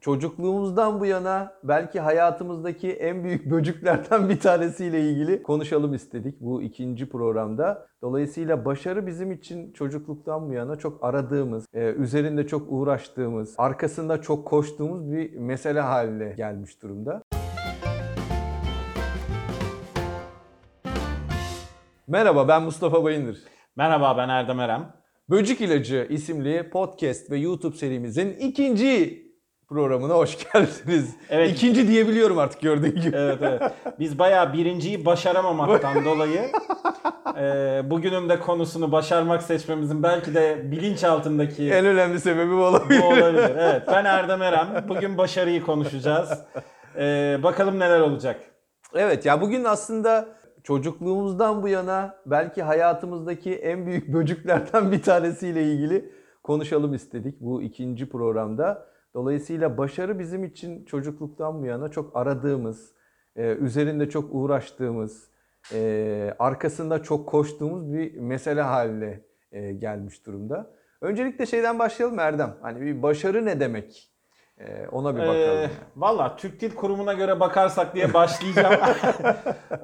çocukluğumuzdan bu yana belki hayatımızdaki en büyük böcüklerden bir tanesiyle ilgili konuşalım istedik bu ikinci programda. Dolayısıyla başarı bizim için çocukluktan bu yana çok aradığımız, e, üzerinde çok uğraştığımız, arkasında çok koştuğumuz bir mesele haline gelmiş durumda. Merhaba ben Mustafa Bayındır. Merhaba ben Erdem Erem. Böcük İlacı isimli podcast ve YouTube serimizin ikinci programına hoş geldiniz. Evet. İkinci diyebiliyorum artık gördüğün gibi. Evet evet. Biz bayağı birinciyi başaramamaktan dolayı e, bugünün de konusunu başarmak seçmemizin belki de bilinçaltındaki En önemli sebebi bu olabilir. bu olabilir. Evet ben Erdem Erem. Bugün başarıyı konuşacağız. E, bakalım neler olacak. Evet ya bugün aslında çocukluğumuzdan bu yana belki hayatımızdaki en büyük böcüklerden bir tanesiyle ilgili konuşalım istedik bu ikinci programda. Dolayısıyla başarı bizim için çocukluktan bu yana çok aradığımız, e, üzerinde çok uğraştığımız, e, arkasında çok koştuğumuz bir mesele haline e, gelmiş durumda. Öncelikle şeyden başlayalım Erdem. Hani bir başarı ne demek? Ona bir bakalım. Ee, Valla Türk Dil Kurumu'na göre bakarsak diye başlayacağım.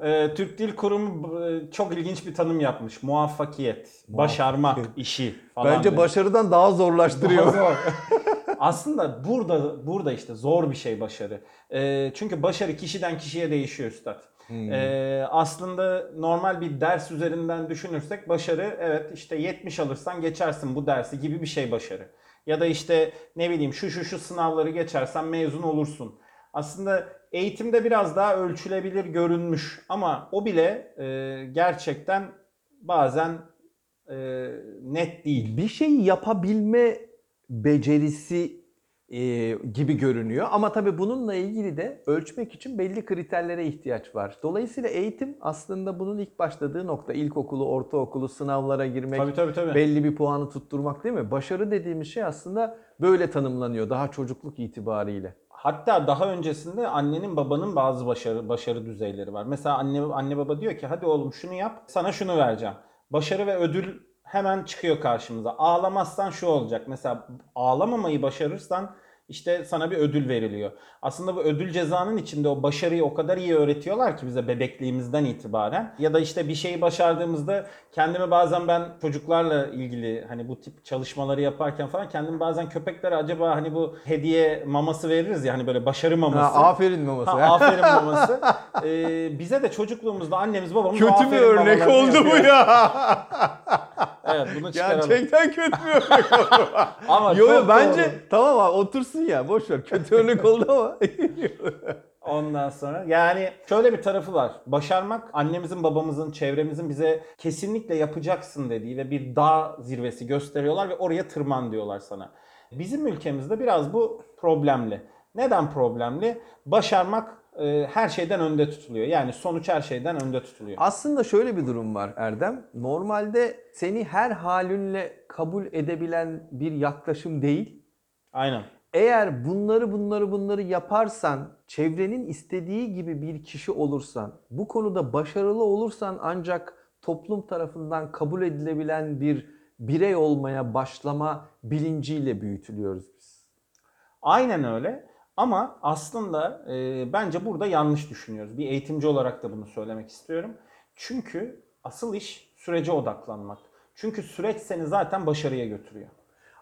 Ee, Türk Dil Kurumu çok ilginç bir tanım yapmış. Muvaffakiyet, başarmak, işi falan. Bence diyor. başarıdan daha zorlaştırıyor. Daha zor. Aslında burada burada işte zor bir şey başarı. Ee, çünkü başarı kişiden kişiye değişiyor üstad. Hmm. Ee, aslında normal bir ders üzerinden düşünürsek başarı evet işte 70 alırsan geçersin bu dersi gibi bir şey başarı. Ya da işte ne bileyim şu şu şu sınavları geçersen mezun olursun. Aslında eğitimde biraz daha ölçülebilir görünmüş ama o bile e, gerçekten bazen e, net değil. bir şey yapabilme becerisi e, gibi görünüyor. Ama tabii bununla ilgili de ölçmek için belli kriterlere ihtiyaç var. Dolayısıyla eğitim aslında bunun ilk başladığı nokta. İlkokulu, ortaokulu, sınavlara girmek, Tabii tabii tabii. belli bir puanı tutturmak değil mi? Başarı dediğimiz şey aslında böyle tanımlanıyor daha çocukluk itibariyle. Hatta daha öncesinde annenin babanın bazı başarı başarı düzeyleri var. Mesela anne anne baba diyor ki hadi oğlum şunu yap sana şunu vereceğim. Başarı ve ödül hemen çıkıyor karşımıza. Ağlamazsan şu olacak. Mesela ağlamamayı başarırsan işte sana bir ödül veriliyor. Aslında bu ödül cezanın içinde o başarıyı o kadar iyi öğretiyorlar ki bize bebekliğimizden itibaren. Ya da işte bir şeyi başardığımızda kendimi bazen ben çocuklarla ilgili hani bu tip çalışmaları yaparken falan kendimi bazen köpeklere acaba hani bu hediye maması veririz ya hani böyle başarı maması. Ha, aferin maması. Ha, aferin maması. Ee, bize de çocukluğumuzda annemiz babamız Kötü bir örnek oldu bu ya. Evet bunu çıkaralım. Gerçekten kötü bir örnek oldu. Ama Yo yo bence doğru. tamam abi otursun ya boş ver. Kötü örnek oldu ama. Ondan sonra yani şöyle bir tarafı var. Başarmak annemizin, babamızın, çevremizin bize kesinlikle yapacaksın dediği ve bir dağ zirvesi gösteriyorlar ve oraya tırman diyorlar sana. Bizim ülkemizde biraz bu problemli. Neden problemli? Başarmak e, her şeyden önde tutuluyor. Yani sonuç her şeyden önde tutuluyor. Aslında şöyle bir durum var Erdem. Normalde seni her halinle kabul edebilen bir yaklaşım değil. Aynen. Eğer bunları bunları bunları yaparsan, çevrenin istediği gibi bir kişi olursan, bu konuda başarılı olursan ancak toplum tarafından kabul edilebilen bir birey olmaya başlama bilinciyle büyütülüyoruz biz. Aynen öyle. Ama aslında e, bence burada yanlış düşünüyoruz. Bir eğitimci olarak da bunu söylemek istiyorum. Çünkü asıl iş sürece odaklanmak. Çünkü süreç seni zaten başarıya götürüyor.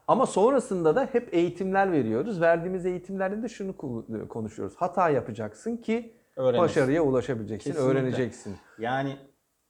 Ama sonrasında da hep eğitimler veriyoruz. Verdiğimiz eğitimlerde de şunu ku- konuşuyoruz. Hata yapacaksın ki Öğrenirsin. başarıya ulaşabileceksin, Kesinlikle. öğreneceksin. Yani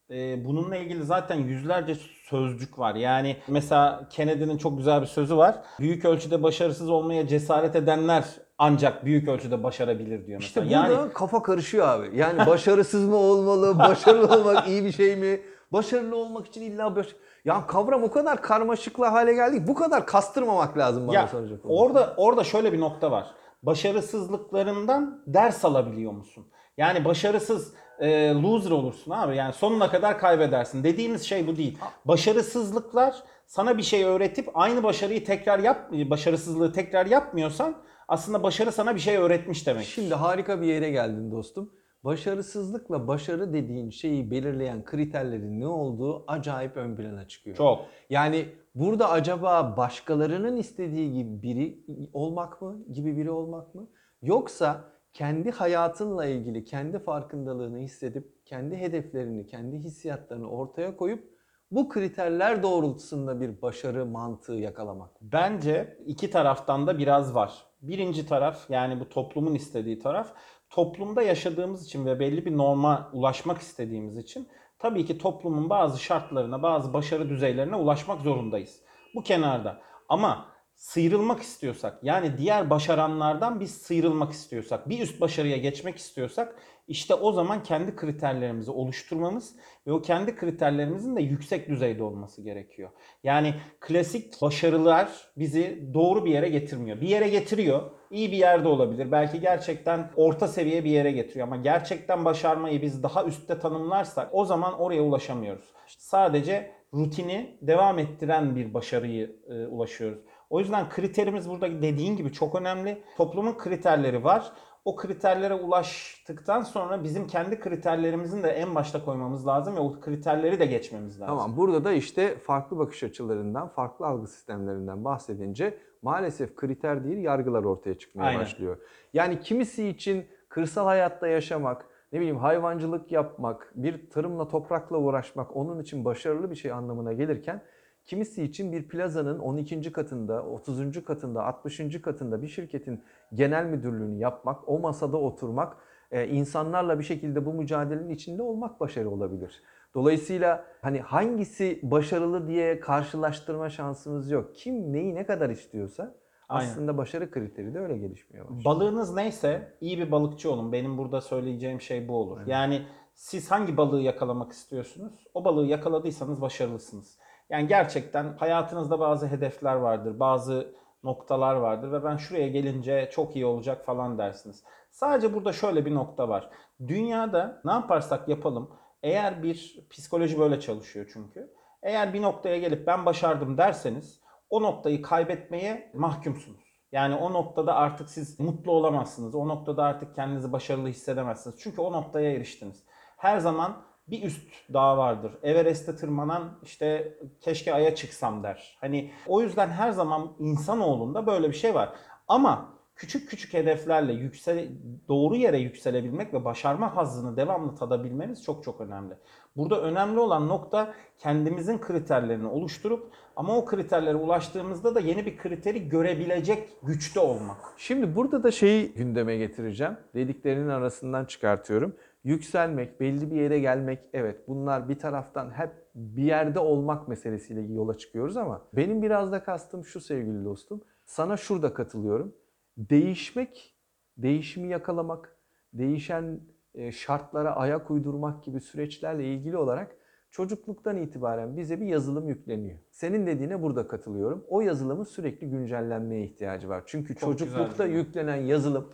e, bununla ilgili zaten yüzlerce sözcük var. Yani mesela Kennedy'nin çok güzel bir sözü var. Büyük ölçüde başarısız olmaya cesaret edenler ancak büyük ölçüde başarabilir diyor İşte mesela. burada yani kafa karışıyor abi. Yani başarısız mı olmalı, başarılı olmak iyi bir şey mi? Başarılı olmak için illa baş... Ya kavram o kadar karmaşıklı hale geldi. Bu kadar kastırmamak lazım bana ya soracak orada orada şöyle bir nokta var. Başarısızlıklarından ders alabiliyor musun? Yani başarısız e, loser olursun abi. Yani sonuna kadar kaybedersin. Dediğimiz şey bu değil. Başarısızlıklar sana bir şey öğretip aynı başarıyı tekrar yap başarısızlığı tekrar yapmıyorsan aslında başarı sana bir şey öğretmiş demek. Şimdi harika bir yere geldin dostum. başarısızlıkla başarı dediğin şeyi belirleyen kriterlerin ne olduğu acayip ön plana çıkıyor. Çok. Yani burada acaba başkalarının istediği gibi biri olmak mı, gibi biri olmak mı? Yoksa kendi hayatınla ilgili kendi farkındalığını hissedip kendi hedeflerini, kendi hissiyatlarını ortaya koyup bu kriterler doğrultusunda bir başarı mantığı yakalamak. Bence iki taraftan da biraz var. Birinci taraf yani bu toplumun istediği taraf toplumda yaşadığımız için ve belli bir norma ulaşmak istediğimiz için tabii ki toplumun bazı şartlarına, bazı başarı düzeylerine ulaşmak zorundayız. Bu kenarda. Ama sıyrılmak istiyorsak yani diğer başaranlardan biz sıyrılmak istiyorsak, bir üst başarıya geçmek istiyorsak işte o zaman kendi kriterlerimizi oluşturmamız ve o kendi kriterlerimizin de yüksek düzeyde olması gerekiyor. Yani klasik başarılar bizi doğru bir yere getirmiyor. Bir yere getiriyor. iyi bir yerde olabilir. Belki gerçekten orta seviye bir yere getiriyor ama gerçekten başarmayı biz daha üstte tanımlarsak o zaman oraya ulaşamıyoruz. Sadece rutini devam ettiren bir başarıyı e, ulaşıyoruz. O yüzden kriterimiz burada dediğin gibi çok önemli. Toplumun kriterleri var. O kriterlere ulaştıktan sonra bizim kendi kriterlerimizin de en başta koymamız lazım ve o kriterleri de geçmemiz lazım. Tamam burada da işte farklı bakış açılarından, farklı algı sistemlerinden bahsedince maalesef kriter değil yargılar ortaya çıkmaya Aynen. başlıyor. Yani kimisi için kırsal hayatta yaşamak, ne bileyim hayvancılık yapmak, bir tarımla toprakla uğraşmak onun için başarılı bir şey anlamına gelirken kimisi için bir plazanın 12. katında, 30. katında, 60. katında bir şirketin genel müdürlüğünü yapmak, o masada oturmak, e, insanlarla bir şekilde bu mücadelenin içinde olmak başarı olabilir. Dolayısıyla hani hangisi başarılı diye karşılaştırma şansımız yok. Kim neyi ne kadar istiyorsa Aynen. aslında başarı kriteri de öyle gelişmiyor. başlıyor. Balığınız neyse iyi bir balıkçı olun. Benim burada söyleyeceğim şey bu olur. Yani siz hangi balığı yakalamak istiyorsunuz? O balığı yakaladıysanız başarılısınız. Yani gerçekten hayatınızda bazı hedefler vardır, bazı noktalar vardır ve ben şuraya gelince çok iyi olacak falan dersiniz. Sadece burada şöyle bir nokta var. Dünyada ne yaparsak yapalım eğer bir psikoloji böyle çalışıyor çünkü. Eğer bir noktaya gelip ben başardım derseniz o noktayı kaybetmeye mahkumsunuz. Yani o noktada artık siz mutlu olamazsınız. O noktada artık kendinizi başarılı hissedemezsiniz. Çünkü o noktaya eriştiniz. Her zaman bir üst dağ vardır. Everest'e tırmanan işte keşke aya çıksam der. Hani o yüzden her zaman insanoğlunda böyle bir şey var. Ama küçük küçük hedeflerle yüksel doğru yere yükselebilmek ve başarma hazzını devamlı tadabilmeniz çok çok önemli. Burada önemli olan nokta kendimizin kriterlerini oluşturup ama o kriterlere ulaştığımızda da yeni bir kriteri görebilecek güçte olmak. Şimdi burada da şeyi gündeme getireceğim. Dediklerinin arasından çıkartıyorum. Yükselmek, belli bir yere gelmek evet bunlar bir taraftan hep bir yerde olmak meselesiyle yola çıkıyoruz ama benim biraz da kastım şu sevgili dostum. Sana şurada katılıyorum. Değişmek, değişimi yakalamak, değişen e, şartlara ayak uydurmak gibi süreçlerle ilgili olarak çocukluktan itibaren bize bir yazılım yükleniyor. Senin dediğine burada katılıyorum. O yazılımın sürekli güncellenmeye ihtiyacı var. Çünkü Çok çocuklukta cümle. yüklenen yazılım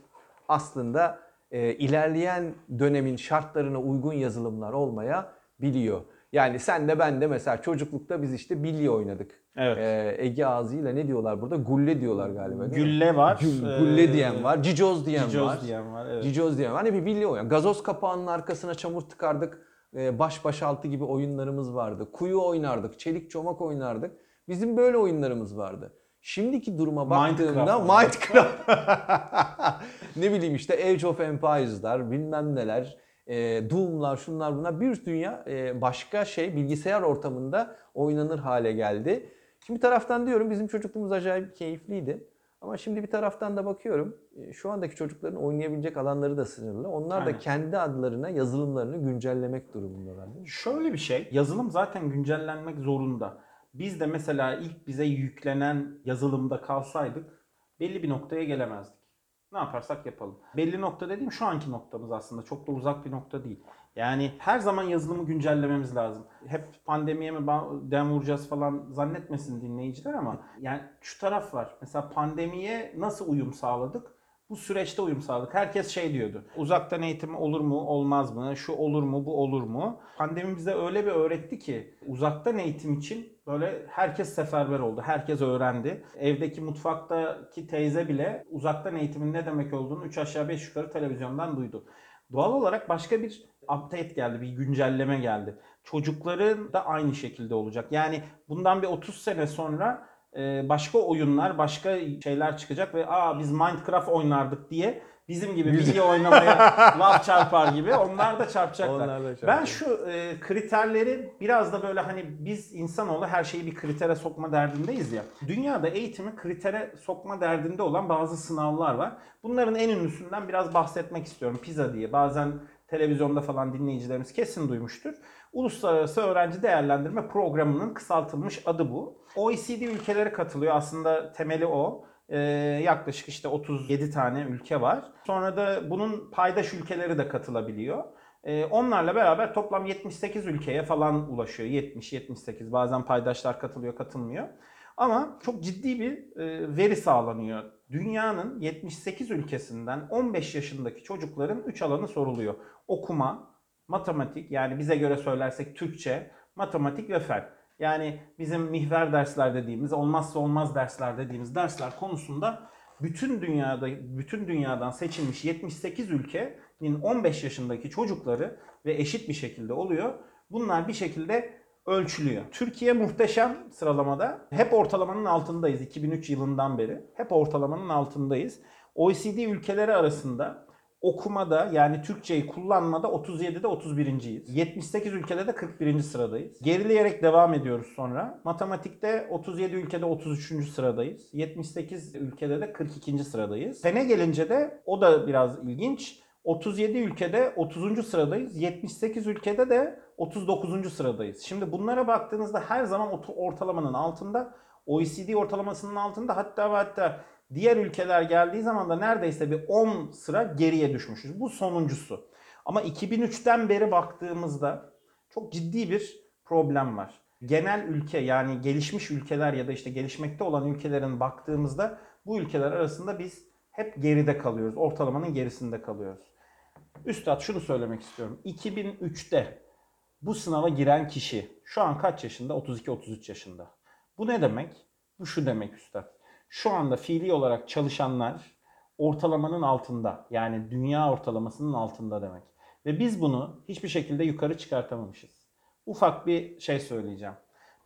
aslında e, ilerleyen dönemin şartlarına uygun yazılımlar olmaya biliyor. Yani sen de ben de mesela çocuklukta biz işte bilye oynadık. Evet. E, Ege ağzıyla ne diyorlar burada? Gulle diyorlar galiba? Gülle var. Gül- Ee, Gulle diyen var, cicoz diyen Cicoz var. diyen var. Evet. Cicoz diyen var. Hani bir bilye oyun. Gazoz kapağının arkasına çamur tıkardık. Ee, Baş başaltı gibi oyunlarımız vardı. Kuyu oynardık, çelik çomak oynardık. Bizim böyle oyunlarımız vardı. Şimdiki duruma baktığımda Minecraft Minecraft. ne bileyim işte Age of Empires'lar, bilmem neler, e, Doom'lar, şunlar bunlar bir dünya e, başka şey bilgisayar ortamında oynanır hale geldi. Şimdi bir taraftan diyorum bizim çocukluğumuz acayip keyifliydi. Ama şimdi bir taraftan da bakıyorum e, şu andaki çocukların oynayabilecek alanları da sınırlı. Onlar da Aynen. kendi adlarına yazılımlarını güncellemek durumundalar. değil mi? Şöyle bir şey, yazılım zaten güncellenmek zorunda. Biz de mesela ilk bize yüklenen yazılımda kalsaydık belli bir noktaya gelemezdik. Ne yaparsak yapalım. Belli nokta dediğim şu anki noktamız aslında. Çok da uzak bir nokta değil. Yani her zaman yazılımı güncellememiz lazım. Hep pandemiye mi dem vuracağız falan zannetmesin dinleyiciler ama yani şu taraf var. Mesela pandemiye nasıl uyum sağladık? Bu süreçte uyum sağladık. Herkes şey diyordu. Uzaktan eğitim olur mu, olmaz mı? Şu olur mu, bu olur mu? Pandemi bize öyle bir öğretti ki uzaktan eğitim için böyle herkes seferber oldu. Herkes öğrendi. Evdeki mutfaktaki teyze bile uzaktan eğitimin ne demek olduğunu 3 aşağı 5 yukarı televizyondan duydu. Doğal olarak başka bir update geldi, bir güncelleme geldi. Çocukların da aynı şekilde olacak. Yani bundan bir 30 sene sonra başka oyunlar, başka şeyler çıkacak ve aa biz Minecraft oynardık diye bizim gibi bilgi oynamaya laf çarpar gibi onlar da çarpacaklar. Onlar da çarpacak. Ben şu e, kriterleri biraz da böyle hani biz insanoğlu her şeyi bir kritere sokma derdindeyiz ya. Dünyada eğitimi kritere sokma derdinde olan bazı sınavlar var. Bunların en ünlüsünden biraz bahsetmek istiyorum. PISA diye. Bazen televizyonda falan dinleyicilerimiz kesin duymuştur. Uluslararası Öğrenci Değerlendirme Programı'nın kısaltılmış adı bu. OECD ülkeleri katılıyor. Aslında temeli o. Ee, yaklaşık işte 37 tane ülke var. Sonra da bunun paydaş ülkeleri de katılabiliyor. Ee, onlarla beraber toplam 78 ülkeye falan ulaşıyor. 70-78 bazen paydaşlar katılıyor katılmıyor. Ama çok ciddi bir e, veri sağlanıyor. Dünyanın 78 ülkesinden 15 yaşındaki çocukların 3 alanı soruluyor. Okuma, matematik yani bize göre söylersek Türkçe, matematik ve fen. Yani bizim mihver dersler dediğimiz, olmazsa olmaz dersler dediğimiz dersler konusunda bütün dünyada bütün dünyadan seçilmiş 78 ülkenin 15 yaşındaki çocukları ve eşit bir şekilde oluyor. Bunlar bir şekilde ölçülüyor. Türkiye muhteşem sıralamada. Hep ortalamanın altındayız 2003 yılından beri. Hep ortalamanın altındayız. OECD ülkeleri arasında okumada yani Türkçeyi kullanmada 37'de 31.yiz. 78 ülkede de 41. sıradayız. Gerileyerek devam ediyoruz sonra. Matematikte 37 ülkede 33. sıradayız. 78 ülkede de 42. sıradayız. Fene gelince de o da biraz ilginç. 37 ülkede 30. sıradayız. 78 ülkede de 39. sıradayız. Şimdi bunlara baktığınızda her zaman ortalamanın altında, OECD ortalamasının altında hatta ve hatta diğer ülkeler geldiği zaman da neredeyse bir 10 sıra geriye düşmüşüz. Bu sonuncusu. Ama 2003'ten beri baktığımızda çok ciddi bir problem var. Genel ülke yani gelişmiş ülkeler ya da işte gelişmekte olan ülkelerin baktığımızda bu ülkeler arasında biz hep geride kalıyoruz. Ortalamanın gerisinde kalıyoruz. Üstad şunu söylemek istiyorum. 2003'te bu sınava giren kişi şu an kaç yaşında? 32-33 yaşında. Bu ne demek? Bu şu demek üstad. Şu anda fiili olarak çalışanlar ortalamanın altında. Yani dünya ortalamasının altında demek. Ve biz bunu hiçbir şekilde yukarı çıkartamamışız. Ufak bir şey söyleyeceğim.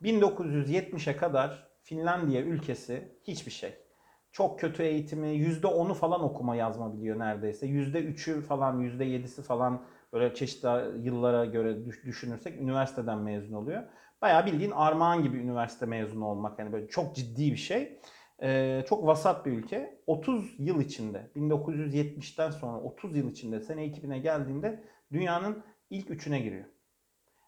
1970'e kadar Finlandiya ülkesi hiçbir şey. Çok kötü eğitimi, %10'u falan okuma yazma biliyor neredeyse. %3'ü falan, %7'si falan böyle çeşitli yıllara göre düş- düşünürsek üniversiteden mezun oluyor. Bayağı bildiğin armağan gibi üniversite mezunu olmak yani böyle çok ciddi bir şey. Ee, çok vasat bir ülke. 30 yıl içinde 1970'ten sonra 30 yıl içinde sene 2000'e geldiğinde dünyanın ilk üçüne giriyor.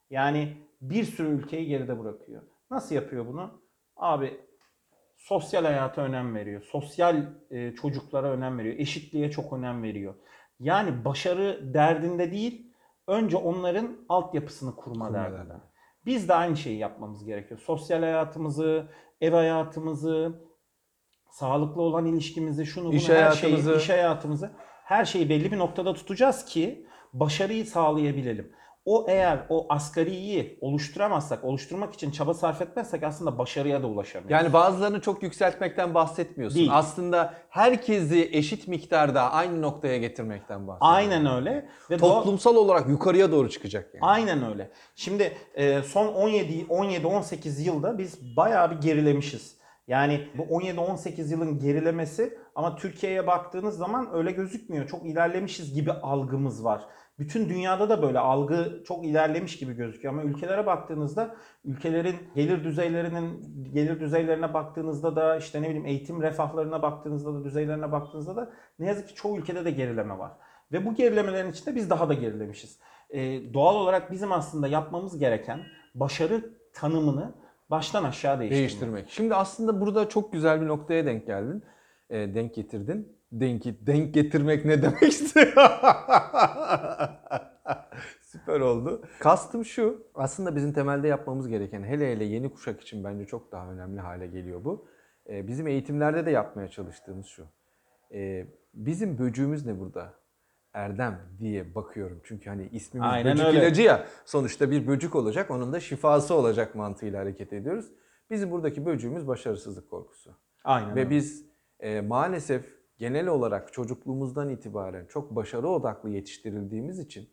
Yani bir sürü ülkeyi geride bırakıyor. Nasıl yapıyor bunu? Abi sosyal hayata önem veriyor. Sosyal e, çocuklara önem veriyor. Eşitliğe çok önem veriyor. Yani başarı derdinde değil, önce onların altyapısını kurma, Kurma derdinde. derdinde. Biz de aynı şeyi yapmamız gerekiyor. Sosyal hayatımızı, ev hayatımızı, sağlıklı olan ilişkimizi, şunu bunu İş her hayatımızı. şeyi, iş hayatımızı her şeyi belli bir noktada tutacağız ki başarıyı sağlayabilelim. O eğer o asgariyi oluşturamazsak, oluşturmak için çaba sarf etmezsek aslında başarıya da ulaşamayız. Yani bazılarını çok yükseltmekten bahsetmiyorsun. Değil. Aslında herkesi eşit miktarda aynı noktaya getirmekten bahsediyorsun. Aynen öyle. Ve Toplumsal olarak yukarıya doğru çıkacak yani. Aynen öyle. Şimdi e, son 17 17 18 yılda biz bayağı bir gerilemişiz. Yani bu 17 18 yılın gerilemesi ama Türkiye'ye baktığınız zaman öyle gözükmüyor. Çok ilerlemişiz gibi algımız var. Bütün dünyada da böyle algı çok ilerlemiş gibi gözüküyor ama ülkelere baktığınızda ülkelerin gelir düzeylerinin gelir düzeylerine baktığınızda da işte ne bileyim eğitim refahlarına baktığınızda da düzeylerine baktığınızda da ne yazık ki çoğu ülkede de gerileme var. Ve bu gerilemelerin içinde biz daha da gerilemişiz. Ee, doğal olarak bizim aslında yapmamız gereken başarı tanımını baştan aşağı değiştirmek. Değiştirmek. Şimdi aslında burada çok güzel bir noktaya denk geldin. E, denk getirdin. Denk, denk getirmek ne demekti? Süper oldu. Kastım şu. Aslında bizim temelde yapmamız gereken hele hele yeni kuşak için bence çok daha önemli hale geliyor bu. E, bizim eğitimlerde de yapmaya çalıştığımız şu. E, bizim böcüğümüz ne burada? Erdem diye bakıyorum. Çünkü hani ismimiz Aynen böcük öyle. ilacı ya. Sonuçta bir böcük olacak. Onun da şifası olacak mantığıyla hareket ediyoruz. Bizim buradaki böcüğümüz başarısızlık korkusu. Aynen Ve öyle. biz e, maalesef genel olarak çocukluğumuzdan itibaren çok başarı odaklı yetiştirildiğimiz için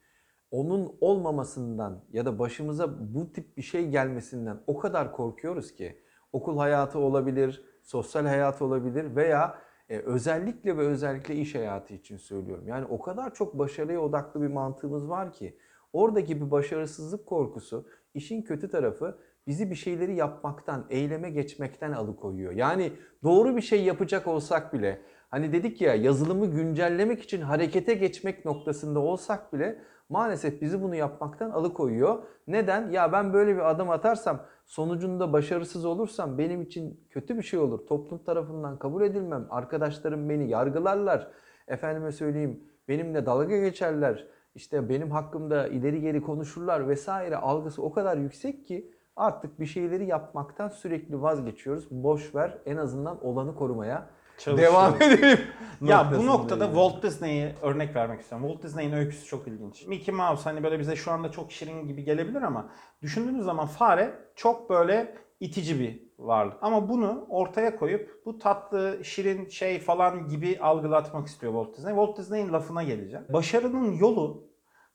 onun olmamasından ya da başımıza bu tip bir şey gelmesinden o kadar korkuyoruz ki okul hayatı olabilir, sosyal hayat olabilir veya e, özellikle ve özellikle iş hayatı için söylüyorum. Yani o kadar çok başarıya odaklı bir mantığımız var ki oradaki bir başarısızlık korkusu işin kötü tarafı bizi bir şeyleri yapmaktan, eyleme geçmekten alıkoyuyor. Yani doğru bir şey yapacak olsak bile hani dedik ya yazılımı güncellemek için harekete geçmek noktasında olsak bile maalesef bizi bunu yapmaktan alıkoyuyor. Neden? Ya ben böyle bir adım atarsam sonucunda başarısız olursam benim için kötü bir şey olur. Toplum tarafından kabul edilmem. Arkadaşlarım beni yargılarlar. Efendime söyleyeyim benimle dalga geçerler. İşte benim hakkımda ileri geri konuşurlar vesaire algısı o kadar yüksek ki artık bir şeyleri yapmaktan sürekli vazgeçiyoruz. Boş ver en azından olanı korumaya Çalışıyoruz. devam edelim. Ya bu noktada Walt Disney'i örnek vermek istiyorum. Walt Disney'in öyküsü çok ilginç. Mickey Mouse hani böyle bize şu anda çok şirin gibi gelebilir ama düşündüğünüz zaman fare çok böyle itici bir varlık. Ama bunu ortaya koyup bu tatlı, şirin şey falan gibi algılatmak istiyor Walt Disney. Walt Disney'in lafına geleceğim. Başarının yolu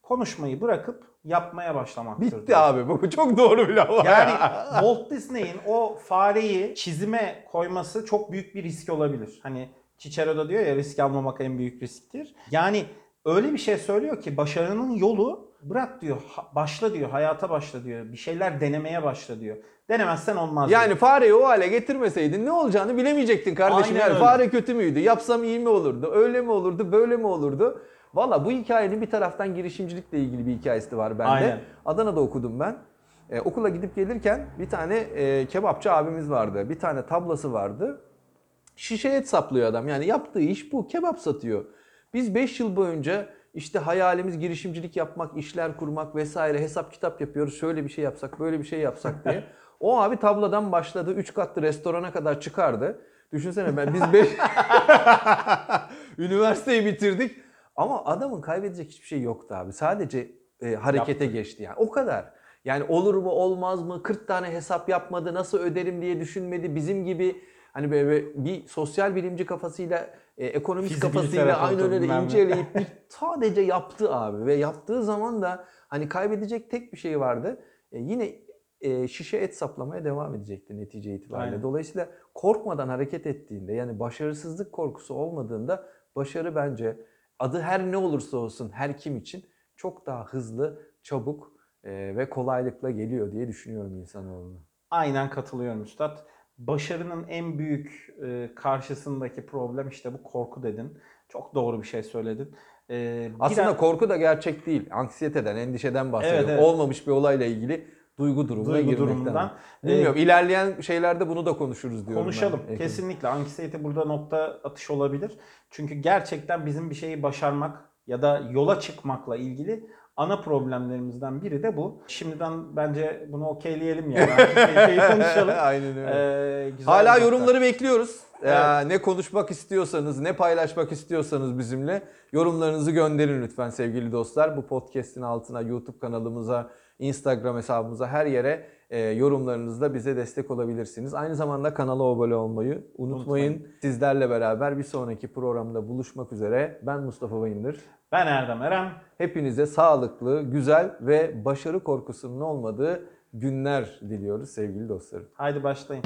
konuşmayı bırakıp yapmaya başlamaktır. Bitti diyor. abi bu çok doğru bir laf. Yani Walt Disney'in o fareyi çizime koyması çok büyük bir risk olabilir. Hani Cicero da diyor ya risk almamak en büyük risktir. Yani öyle bir şey söylüyor ki başarının yolu bırak diyor başla diyor hayata başla diyor bir şeyler denemeye başla diyor. Denemezsen olmaz Yani diyor. fareyi o hale getirmeseydin ne olacağını bilemeyecektin kardeşim. Aynen yani öyle. fare kötü müydü? Yapsam iyi mi olurdu? Öyle mi olurdu? Böyle mi olurdu? Valla bu hikayenin bir taraftan girişimcilikle ilgili bir hikayesi var bende. Aynen. Adana'da okudum ben. Ee, okula gidip gelirken bir tane e, kebapçı abimiz vardı. Bir tane tablası vardı. Şişe et saplıyor adam. Yani yaptığı iş bu. Kebap satıyor. Biz 5 yıl boyunca işte hayalimiz girişimcilik yapmak, işler kurmak vesaire hesap kitap yapıyoruz. Şöyle bir şey yapsak, böyle bir şey yapsak diye. O abi tabladan başladı. 3 katlı restorana kadar çıkardı. Düşünsene ben biz 5 üniversiteyi bitirdik. Ama adamın kaybedecek hiçbir şey yoktu abi. Sadece e, harekete geçti yani. O kadar. Yani olur mu olmaz mı 40 tane hesap yapmadı nasıl öderim diye düşünmedi. Bizim gibi hani böyle bir sosyal bilimci kafasıyla e, ekonomist kafasıyla aynı öyle inceleyip bir sadece yaptı abi. Ve yaptığı zaman da hani kaybedecek tek bir şey vardı. E, yine e, şişe et saplamaya devam edecekti netice itibariyle. Aynen. Dolayısıyla korkmadan hareket ettiğinde yani başarısızlık korkusu olmadığında başarı bence adı her ne olursa olsun her kim için çok daha hızlı, çabuk e, ve kolaylıkla geliyor diye düşünüyorum insanoğluna. Aynen katılıyorum Üstad. Başarının en büyük e, karşısındaki problem işte bu korku dedin. Çok doğru bir şey söyledin. E, Aslında biraz- korku da gerçek değil. Anksiyeteden, endişeden bahsediyorum. Evet, evet. Olmamış bir olayla ilgili duygu durumuna Duygu girmekten. durumundan. Bilmiyorum. ilerleyen şeylerde bunu da konuşuruz diyorum. Konuşalım. ben. Kesinlikle. Anksiyete burada nokta atış olabilir. Çünkü gerçekten bizim bir şeyi başarmak ya da yola çıkmakla ilgili ana problemlerimizden biri de bu. Şimdiden bence bunu okeyleyelim yani. Anksiyeteyi konuşalım. Aynen öyle. Ee, güzel Hala nokta. yorumları bekliyoruz. Evet. Ee, ne konuşmak istiyorsanız, ne paylaşmak istiyorsanız bizimle yorumlarınızı gönderin lütfen sevgili dostlar. Bu podcast'in altına, YouTube kanalımıza, Instagram hesabımıza her yere e, yorumlarınızla bize destek olabilirsiniz. Aynı zamanda kanala abone olmayı unutmayın. Unutmayın. Sizlerle beraber bir sonraki programda buluşmak üzere. Ben Mustafa Bayındır. Ben Erdem Eren. Hepinize sağlıklı, güzel ve başarı korkusunun olmadığı günler diliyoruz sevgili dostlarım. Haydi başlayın.